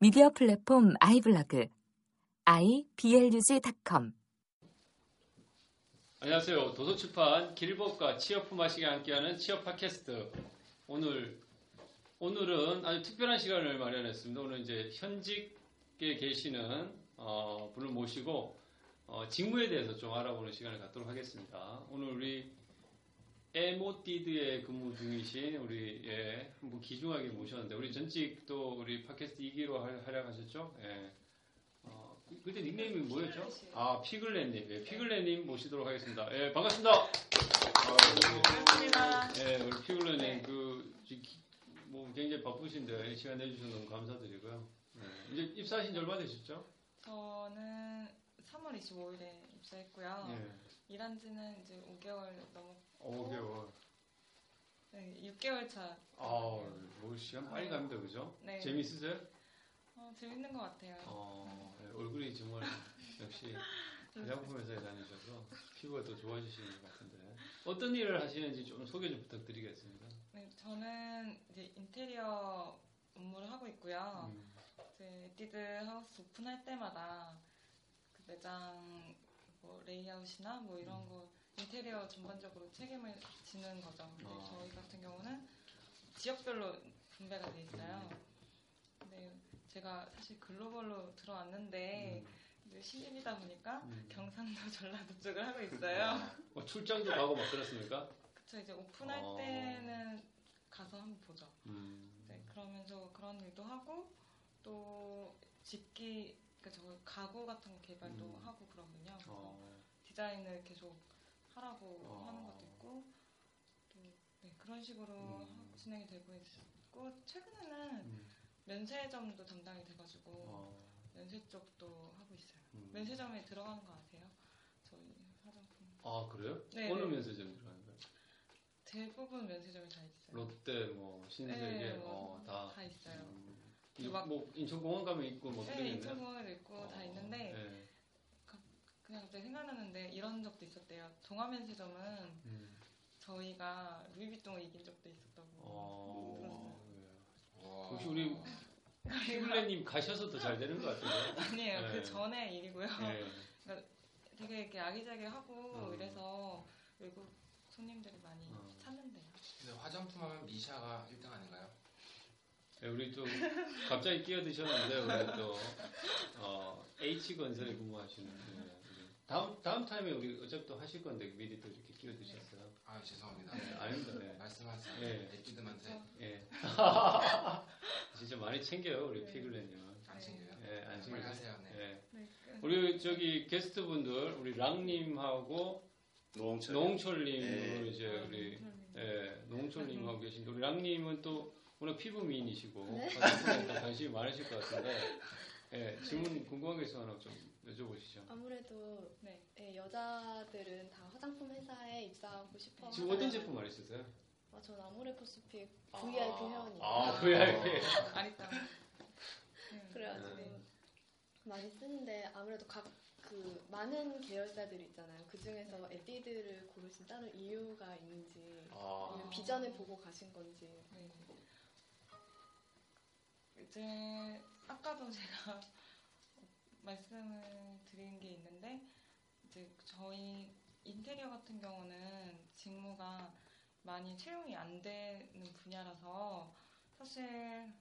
미디어 플랫폼 아이블로그 iblog.com 안녕하세요. 도서출판 길법과 취업 품앗이가 함께하는 취업 팟캐스트. 오늘 오늘은 아주 특별한 시간을 마련했습니다. 오늘 이제 현직에 계시는 어, 분을 모시고 어, 직무에 대해서 좀 알아보는 시간을 갖도록 하겠습니다. 오늘 우리 에모티드에 근무 중이신 우리 예, 한분 기중하게 모셨는데 우리 전직 또 우리 팟캐스트 2기로 활약하셨죠? 예. 어, 그- 그때 닉네임이 뭐였죠? 아 피글렛님, 예, 피글렛님 모시도록 하겠습니다. 예, 반갑습니다. 반갑습니다. 예, 우리 피글렛님 그 지- 기- 뭐 굉장히 바쁘신데 시간 내주셔서 너무 감사드리고요. 예, 이제 입사하신 지 얼마 되셨죠? 저는 3월 25일에 입사했고요. 예, 일한 지는 이제 5개월 넘었고 5개월. 네, 6개월 차. 아, 뭐 시간 빨리 갑니다, 그죠? 네. 재밌으세요? 어, 재밌는 것 같아요. 어, 예, 얼굴이 정말 역시 화장품 회사에 다니셔서 피부가 더 좋아지시는 것 같은데 어떤 일을 하시는지 좀 소개 좀 부탁드리겠습니다. 네, 저는 이제 인테리어 업무를 하고 있고요. 음, 이제 에뛰드 하우스 오픈할 때마다 그 매장 뭐 레이아웃이나 뭐 이런 거 인테리어 전반적으로 책임을 지는 거죠. 근데 아. 저희 같은 경우는 지역별로 분배가 돼 있어요. 근데 제가 사실 글로벌로 들어왔는데 이제 신입이다 보니까 음. 경상도 전라도 쪽을 하고 있어요. 뭐 출장도 가고 막 그렇습니까? 그쵸 이제 오픈할 어. 때는 가서 한번 보죠. 음, 네, 그러면서 그런 일도 하고 또 집기 그러니까 저 가구 같은 거 개발도 음. 하고 그러거든요. 그래서 어, 디자인을 계속 하라고 어. 하는 것도 있고 또 네, 그런 식으로 음. 하- 진행이 되고 있고 최근에는 음, 면세점도 담당이 돼가지고 어, 면세 쪽도 하고 있어요. 음. 면세점에 들어가는 거 아세요? 저희 화장품 아 그래요? 네, 어느 네. 면세점 들어가는 거예요? 대부분 면세점에 다 있어요. 롯데, 뭐 신세계, 네, 어, 뭐 다. 다 있어요. 음, 그 막- 뭐 인천공원 가면 있고 뭐 네. 인천공원에도 있고 다 어, 있는데 네. 그냥 갑자기 생각나는데 이런 적도 있었대요. 동화면세점은 음, 저희가 루이비통을 이긴 적도 있었다고 어, 들었어요. 예. 역시 우리 피글레님 가셔서 더 잘 되는 것 같은데. 아니에요. 네. 그 전에 일이고요. 예. 되게 이렇게 아기자기하고 음. 이래서 외국 손님들이 많이 음. 찾는데요. 근데 화장품 하면 미샤가 1등 아닌가요? 네, 우리 또 갑자기 끼어드셨는데 우리 또 어, H 건설에 근무하시는 네, 우리 다음 다음 타임에 우리 어차피 또 하실 건데 미리 또 이렇게 끼어드셨어요. 아 죄송합니다. 네, 아닙니다. 네. 말씀하세요. 네. 에뛰드한테 예. 진짜 많이 챙겨요 우리 피글레님은. 안 챙겨요? 예, 안 챙겨요. 하세요. 네. 예. 네. 우리 저기 게스트분들 우리 랑님하고 노홍철. 노홍철님으로 네. 이제 우리 음. 예, 노홍철님하고 계신데 우리 랑님은 또 워낙 피부 미인이시고 네. 관심이 많으실 것 같은데 예, 질문 궁금한 게 있어 하나 좀 여쭤보시죠. 아무래도 네. 예, 여자들은 다 화장품 회사에 입사하고 싶어 지금 어떤 제품 많이 쓰세요? 아, 전 아모레퍼스픽 VIP 회원이에요. 아, VIP. 아리따. 그래가지고 네. 많이 쓰는데 아무래도 각 그 많은 계열사들이 있잖아요. 그 중에서 에뛰드를 고르신 다른 이유가 있는지 아, 비전을 보고 가신 건지. 네. 이제 아까도 제가 말씀을 드린 게 있는데 이제 저희 인테리어 같은 경우는 직무가 많이 채용이 안 되는 분야라서 사실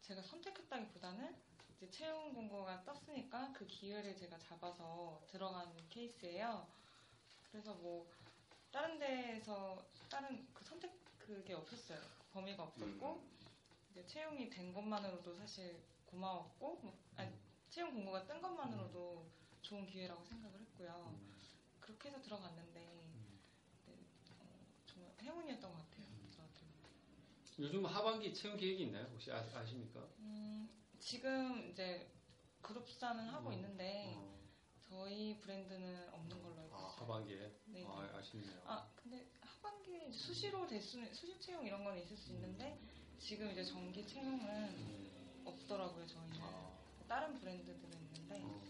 제가 선택했다기보다는 이제 채용 공고가 떴으니까 그 기회를 제가 잡아서 들어가는 케이스예요. 그래서 뭐 다른 데에서 다른 그 선택 그게 없었어요. 범위가 없었고 이제 채용이 된 것만으로도 사실 고마웠고 뭐, 아니, 채용 공고가 뜬 것만으로도 좋은 기회라고 생각을 했고요. 그렇게 해서 들어갔는데 네, 어, 정말 행운이었던 것 같아요. 저한테. 요즘 하반기 채용 계획이 있나요? 혹시 아, 아십니까? 음, 지금 이제 그룹사는 하고 음. 있는데 어, 저희 브랜드는 없는 걸로 알고 아, 있어요. 하반기에. 네. 아, 아쉽네요. 아 근데 하반기에 수시로 될 수는 수시 채용 이런 건 있을 수 있는데 지금 이제 정기 채용은 음, 없더라고요 저희는 아, 다른 브랜드들은 있는데 어,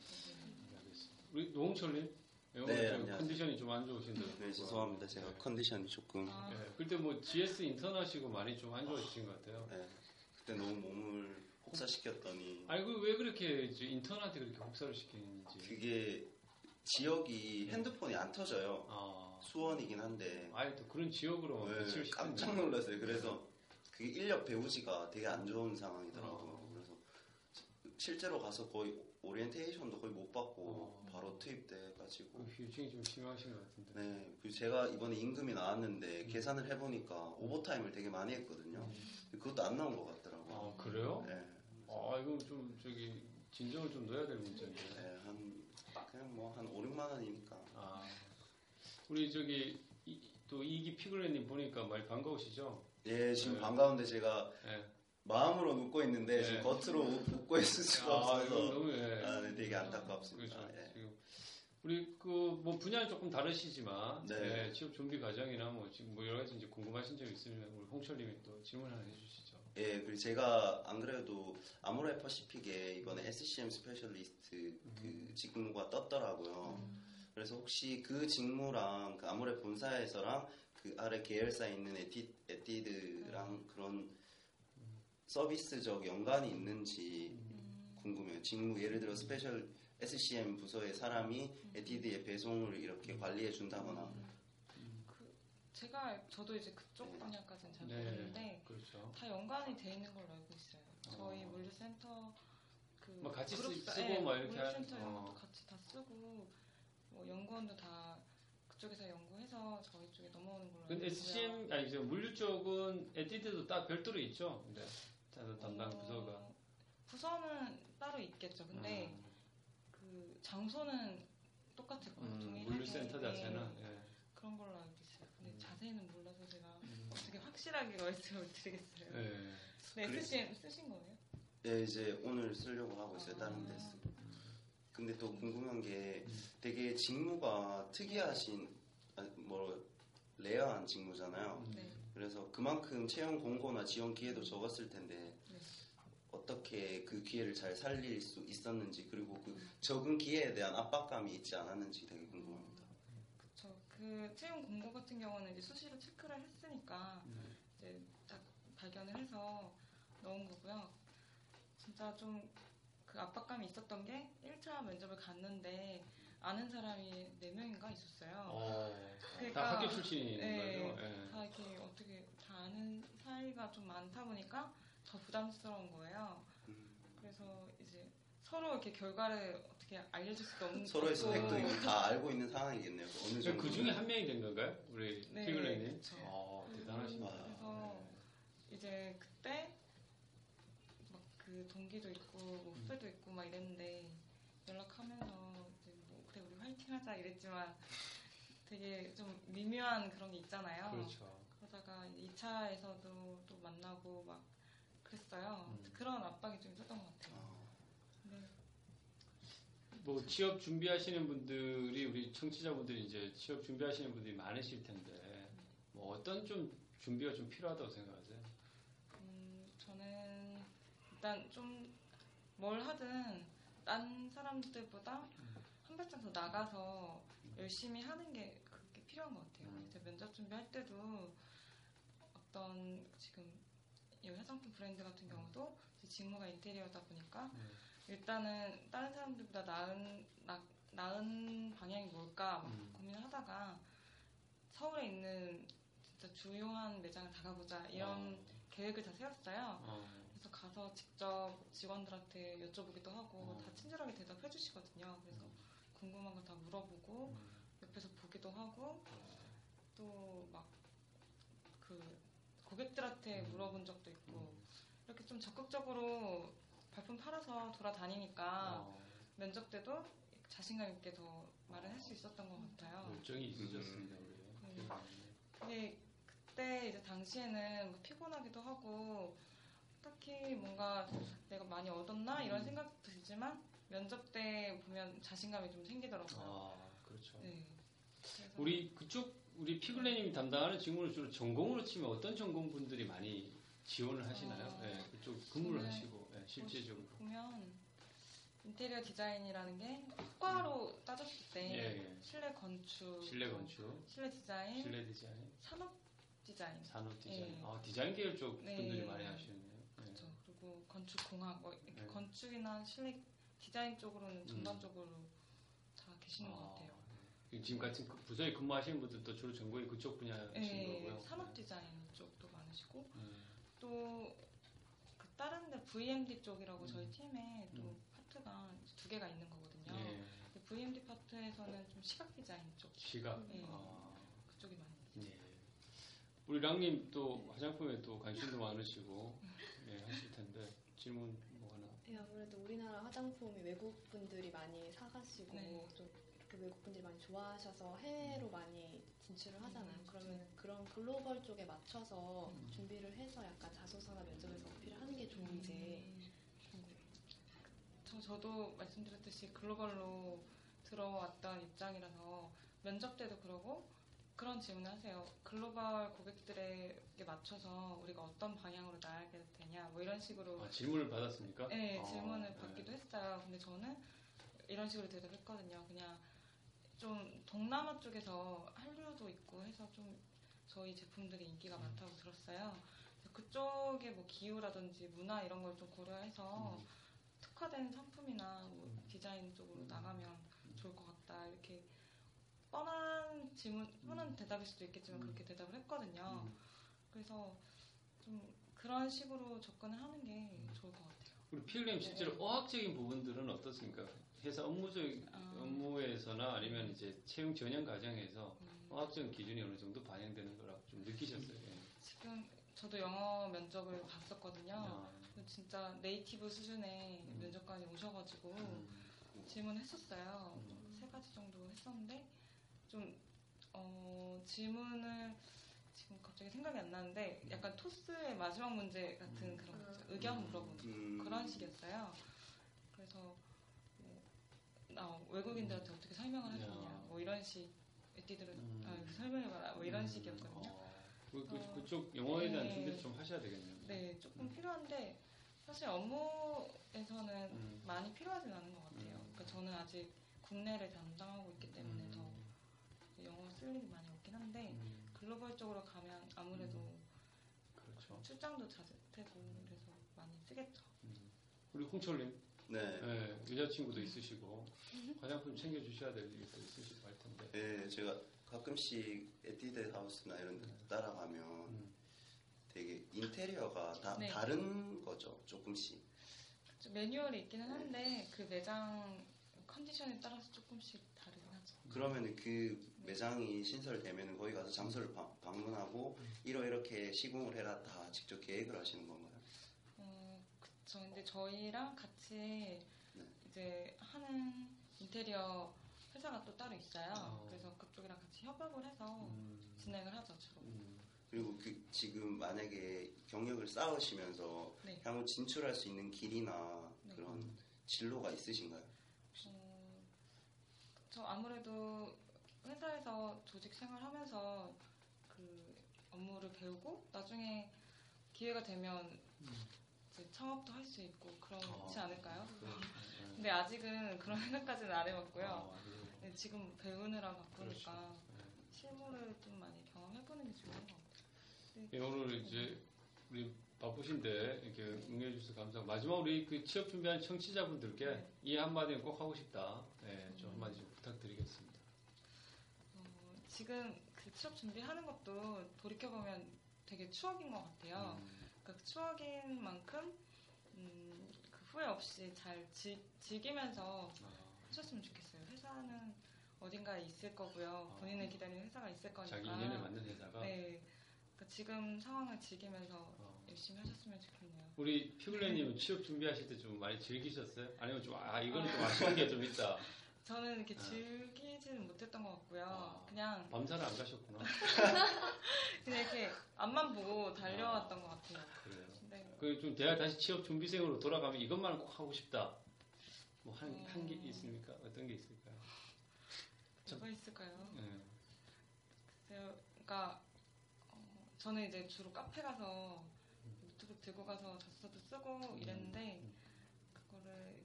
저희는 네, 알겠습니다. 우리 노홍철님? 네, 오늘 네. 컨디션이 좀 안 좋으신데. 네, 죄송합니다. 제가 컨디션이 조금. 아, 네, 그때 뭐 GS 인턴 하시고 많이 좀 안 좋아지신 것 같아요. 네, 그때 너무 몸을 혹사시켰더니 아니, 그왜 그렇게 인턴한테 그렇게 혹사를 시키는지. 그게 지역이 핸드폰이 안 터져요. 아, 수원이긴 한데 아예 또 그런 지역으로 네, 깜짝 놀랐어요. 그래서 그게 인력 배우지가 되게 안 좋은 상황이더라고요. 그래서 실제로 가서 거의 오리엔테이션도 거의 못 받고 어. 바로 투입돼가지고 그 휴증이 좀 심하신 것 같은데. 네, 그리고 제가 이번에 임금이 나왔는데 계산을 해보니까 오버타임을 되게 많이 했거든요. 그것도 안 나온 것 같더라고요. 아, 그래요? 네, 아, 이거 좀 저기 진정을 좀 넣어야 될 문제인데. 네, 한 그냥 뭐 한 5, 6만 원이니까. 아, 우리 저기 이- 또 이기 피글레님 보니까 많이 반가우시죠? 예, 지금 네. 반가운데 제가 예. 마음으로 웃고 있는데 네. 지금 겉으로 웃- 웃고 있을 수가 아, 없어서 너무 예. 아, 네, 되게 안타깝습니다. 그렇죠. 예. 지금 우리 그 뭐 분야는 조금 다르시지만 네. 예, 취업 준비 과정이나 뭐 지금 뭐 여러 가지 이제 궁금하신 점 있으면 우리 홍철님이 또 질문 하나 해주시죠. 예, 그리고 제가 안 그래도 아모레 퍼시픽에 이번에 SCM specialist 그 직무가 떴더라고요. 그래서 혹시 그 직무랑 그 아모레 본사에서랑 그 아래 계열사에 있는 에뛰, 에뛰드랑 그런 서비스적 연관이 있는지 궁금해요. 직무 예를 들어 special SCM 부서의 사람이 에뛰드의 배송을 이렇게 관리해 준다거나 그 제가 저도 이제 그쪽 분야까지는 잘 네, 모르는데 그렇죠. 다 연관이 돼 있는 걸로 알고 있어요. 저희 어. 물류센터 그 뭐 같이 쓰- 그룹사- 쓰고 예, 막 이렇게 할- 물류센터 이런 어. 것도 같이 다 쓰고 뭐 연구원도 다 그쪽에서 연구해서 저희 쪽에 넘어오는 걸로 근데. SCM 아니 이제 물류 쪽은 에티드도 딱 별도로 있죠. 근데 다른 담당 어, 부서가. 부서는 따로 있겠죠. 근데 음, 그 장소는 똑같을 거예요. 음. 물류센터 네, 자체는 예. 그런 걸로 알고 있어요. 근데 음. 자세히는 몰라서 제가 어떻게 확실하게 말씀을 드리겠어요. 예. 네, 그래- SCM 쓰신 거예요? 예, 이제 오늘 쓰려고 하고 있어요. 아. 다른 데 쓰고. 근데 또 궁금한 게 되게 직무가 특이하신 아니, 뭐 rare한 직무잖아요. 음. 네. 그래서 그만큼 채용 공고나 지원 기회도 적었을 텐데 네. 어떻게 그 기회를 잘 살릴 수 있었는지 그리고 그 적은 기회에 대한 압박감이 있지 않았는지 되게 궁금합니다. 그쵸. 그 채용 공고 같은 경우는 이제 수시로 체크를 했으니까 음. 이제 딱 발견을 해서 넣은 거고요. 진짜 좀 그 압박감이 있었던 게 1차 면접을 갔는데 아는 사람이 4명인가 있었어요. 어, 그러니까- 다 학교 출신인 네. 거죠. 예. 다 이렇게 어떻게 다 아는 사이가 좀 많다 보니까 더 부담스러운 거예요. 음. 그래서 이제 서로 이렇게 결과를 어떻게 알려줄 수도 없는 서로의. 스펙도 이미 다 알고 있는 상황이겠네요. 어느 정도. 그 중에 한 명이 된 건가요? 우리 네, 피글레님? 그쵸. 아, 대단하십니다. 아, 그래서 이제 그때 막 그 동기도 있고 뭐 후배도 있고 막 이랬는데 연락하면서 이제 뭐 그래 우리 화이팅하자 이랬지만 되게 좀 미묘한 그런 게 있잖아요. 그렇죠. 그러다가 2차에서도 또 만나고 막 그랬어요. 음. 그런 압박이 좀 있었던 것 같아요. 아, 근데 뭐 취업 준비하시는 분들이 우리 청취자분들이 이제 취업 준비하시는 분들이 많으실 텐데 뭐 어떤 좀 준비가 좀 필요하다고 생각하세요? 음, 저는 일단 좀 뭘 하든 딴 사람들보다 한 발짝 더 나가서 열심히 하는 게 그게 필요한 것 같아요. 음. 이제 면접 준비할 때도 어떤 지금 이 화장품 브랜드 같은 경우도 이제 직무가 인테리어다 보니까 음. 일단은 다른 사람들보다 나은 나, 나은 방향이 뭘까 막 음. 고민을 하다가 서울에 있는 진짜 주요한 매장을 다 가보자 이런 계획을 다 세웠어요. 어, 그래서 가서 직접 직원들한테 여쭤보기도 하고 어. 다 친절하게 대답해 주시거든요. 그래서 궁금한 거 다 물어보고 음. 옆에서 보기도 하고 또 막 그 고객들한테 음. 물어본 적도 있고 이렇게 좀 적극적으로 발품 팔아서 돌아다니니까 어, 면접 때도 자신감 있게 더 말을 할 수 있었던 것 같아요. 열정이 있으셨습니다 우리. 음. 근데 그때 이제 당시에는 뭐 피곤하기도 하고 딱히 뭔가 내가 얻었나 이런 음. 생각도 들지만 면접 때 보면 자신감이 좀 생기더라고요. 아, 그렇죠. 네. 우리 그쪽 우리 피글레님이 담당하는 직무를 주로 전공으로 치면 어떤 전공 분들이 많이 지원을 하시나요? 어, 네, 그쪽 근무를 하시고 네, 실제적으로. 보면 인테리어 디자인이라는 게 학과로 따졌을 때 예, 예. 실내 건축, 실내 건축, 실내 디자인, 실내 디자인, 산업 디자인, 산업 디자인. 예. 아, 디자인 계열 쪽 네. 분들이 많이 하시네요. 네. 그렇죠. 그리고 건축 공학, 뭐 이렇게 네. 건축이나 실내 디자인 쪽으로는 전반적으로 다 계시는 것 음. 아, 같아요. 네. 지금 같은 그 부서에 근무하시는 분들도 주로 전공이 그쪽 분야신 네, 거고요. 산업 디자인 쪽도 많으시고 음. 또그 다른 데 VMD 쪽이라고 저희 음. 팀에 또 음. 파트가 두 개가 있는 거거든요. VMD 파트에서는 좀 시각 디자인 쪽 시각. 네. 아, 그쪽이 많이 네. 우리 랑님 또 화장품에 또 관심도 많으시고 예, 하실 텐데 질문 뭐 하나? 네, 아무래도 우리나라 화장품이 외국 분들이 많이 사가시고 네. 좀 이렇게 외국 분들이 많이 좋아하셔서 해외로 많이 진출을 하잖아요. 음, 그러면 그런 글로벌 쪽에 맞춰서 음. 준비를 해서 약간 자소서나 면접에서 어필을 하는 게 좋은지 음. 저, 저도 말씀드렸듯이 글로벌로 들어왔던 입장이라서 면접 때도 그러고 그런 질문을 하세요. 글로벌 고객들에게 맞춰서 우리가 어떤 방향으로 나아가야 되냐 뭐 이런 식으로 아, 질문을 받았습니까? 네, 아, 질문을 네. 받기도 했어요. 근데 저는 이런 식으로 대답했거든요. 그냥 좀 동남아 쪽에서 한류도 있고 해서 좀 저희 제품들이 인기가 음. 많다고 들었어요. 그쪽에 뭐 기후라든지 문화 이런 걸 좀 고려해서 음. 특화된 상품이나 뭐 음. 디자인 쪽으로 음. 나가면 좋을 것 같다. 이렇게 질문, 뻔한 대답일 수도 있겠지만 음. 그렇게 대답을 했거든요. 음. 그래서 좀 그런 식으로 접근을 하는 게 음. 좋을 것 같아요. 우리 필님 실제로 네. 어학적인 부분들은 어떻습니까? 회사 업무적 아. 업무에서나 아니면 이제 채용 전형 과정에서 음. 어학적 기준이 어느 정도 반영되는 거라 좀 느끼셨어요. 예. 지금 저도 영어 면접을 봤었거든요. 아, 진짜 네이티브 수준의 음. 면접관이 오셔가지고 음. 질문했었어요. 음. 세 가지 정도 했었는데 좀 어, 질문을 지금 갑자기 생각이 안 나는데 약간 토스의 마지막 문제 같은 음. 그런 거 있죠. 의견 음. 물어보는 음. 그런 식이었어요. 그래서 뭐, 나 외국인들한테 어떻게 설명을 하겠냐 야. 뭐 이런 식 에뛰드를 음. 아, 설명해봐라 뭐 이런 음. 식이었거든요. 어. 그, 그, 어. 그쪽 영어에 대한 네. 준비를 좀 하셔야 되겠네요. 네, 조금 음. 필요한데 사실 업무에서는 음. 많이 필요하진 않은 것 같아요. 음. 그러니까 저는 아직 국내를 담당하고 있기 때문에 음. 더 영어 쓸 일이 많이 없긴 한데 음, 글로벌 쪽으로 가면 아무래도 그렇죠. 출장도 잦을 테고 그래서 많이 쓰겠죠. 음. 우리 홍철님, 네. 네, 여자친구도 있으시고 화장품 챙겨주셔야 될 일도 있으시고 할 텐데. 네, 제가 가끔씩 에뛰드 하우스나 이런 데 따라가면 음. 되게 인테리어가 다 네. 다른 거죠, 조금씩. 좀 매뉴얼이 있기는 한데 그 매장 컨디션에 따라서 조금씩 다르긴 하죠. 그러면 그 매장이 신설되면 거기 가서 장소를 바- 방문하고 이러 이렇게 시공을 해라 다 직접 계획을 하시는 건가요? 어, 그쵸. 근데 저희랑 같이 네. 이제 하는 인테리어 회사가 또 따로 있어요. 어. 그래서 그쪽이랑 같이 협업을 해서 음. 진행을 하죠, 주로. 음. 그리고 그 지금 만약에 경력을 쌓으시면서 네. 향후 진출할 수 있는 길이나 네. 그런 진로가 있으신가요? 어, 저 아무래도 회사에서 조직 생활하면서 그 업무를 배우고 나중에 기회가 되면 창업도 할 수 있고 그렇지 어. 않을까요? 네. 근데 아직은 그런 생각까지는 안 해봤고요. 아, 네. 지금 배우느라 바쁘니까 그렇죠. 네. 실무를 좀 많이 경험해보는 게 좋은 것 같아요. 예, 오늘 이제 우리 바쁘신데 이렇게 응해주셔서 감사하고 마지막 우리 그 취업 준비한 청취자분들께 네. 이 한마디는 꼭 하고 싶다. 네, 좀 음. 한마디 좀 부탁드리겠습니다. 어, 지금 그 취업 준비하는 것도 돌이켜보면 되게 추억인 것 같아요. 음, 그러니까 그 추억인 만큼 음, 그 후회 없이 잘 지- 즐기면서 아, 하셨으면 좋겠어요. 회사는 어딘가에 있을 거고요. 아. 본인을 기다리는 회사가 있을 거니까. 자기 인연에 맞는 회사가 네. 그러니까 지금 상황을 즐기면서 어. 열심히 하셨으면 좋겠네요. 우리 피글레님은 취업 준비하실 때 좀 많이 즐기셨어요? 아니면 좀 아 이거는 좀 아쉬운 게 좀 있다. 저는 이렇게 아. 즐기지는 못했던 것 같고요. 아. 그냥 밤사를 안 가셨구나. 그냥 이렇게 앞만 보고 달려왔던 것 같아요. 그래요. 근데 그좀 대학 다시 취업 준비생으로 돌아가면 이것만 꼭 하고 싶다. 뭐 한 한게 있습니까? 어떤 게 있을까요? 뭐가 있을까요? 예. 글쎄요, 그러니까 어, 저는 이제 주로 카페 가서 노트북 들고 가서 자소서도 쓰고 이랬는데 그거를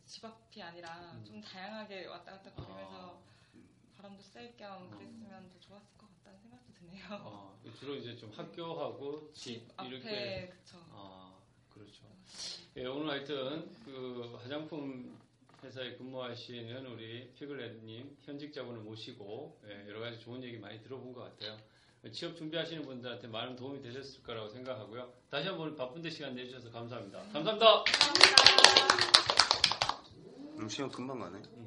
집 앞이 아니라 음. 좀 다양하게 왔다 갔다 거리면서 아. 바람도 쐴겸 음. 그랬으면 더 좋았을 것 같다는 생각도 드네요. 어, 주로 이제 좀 학교하고 집 앞에 이렇게 그쵸. 아 그렇죠. 예, 오늘 하여튼 그 화장품 회사에 근무하시는 우리 피글렛님 현직자분을 모시고 예, 여러 가지 좋은 얘기 많이 들어본 것 같아요. 취업 준비하시는 분들한테 많은 도움이 되셨을 거라고 생각하고요. 다시 한번 바쁜데 시간 내주셔서 감사합니다. 감사합니다. 음, 시간 금방 가네. 음.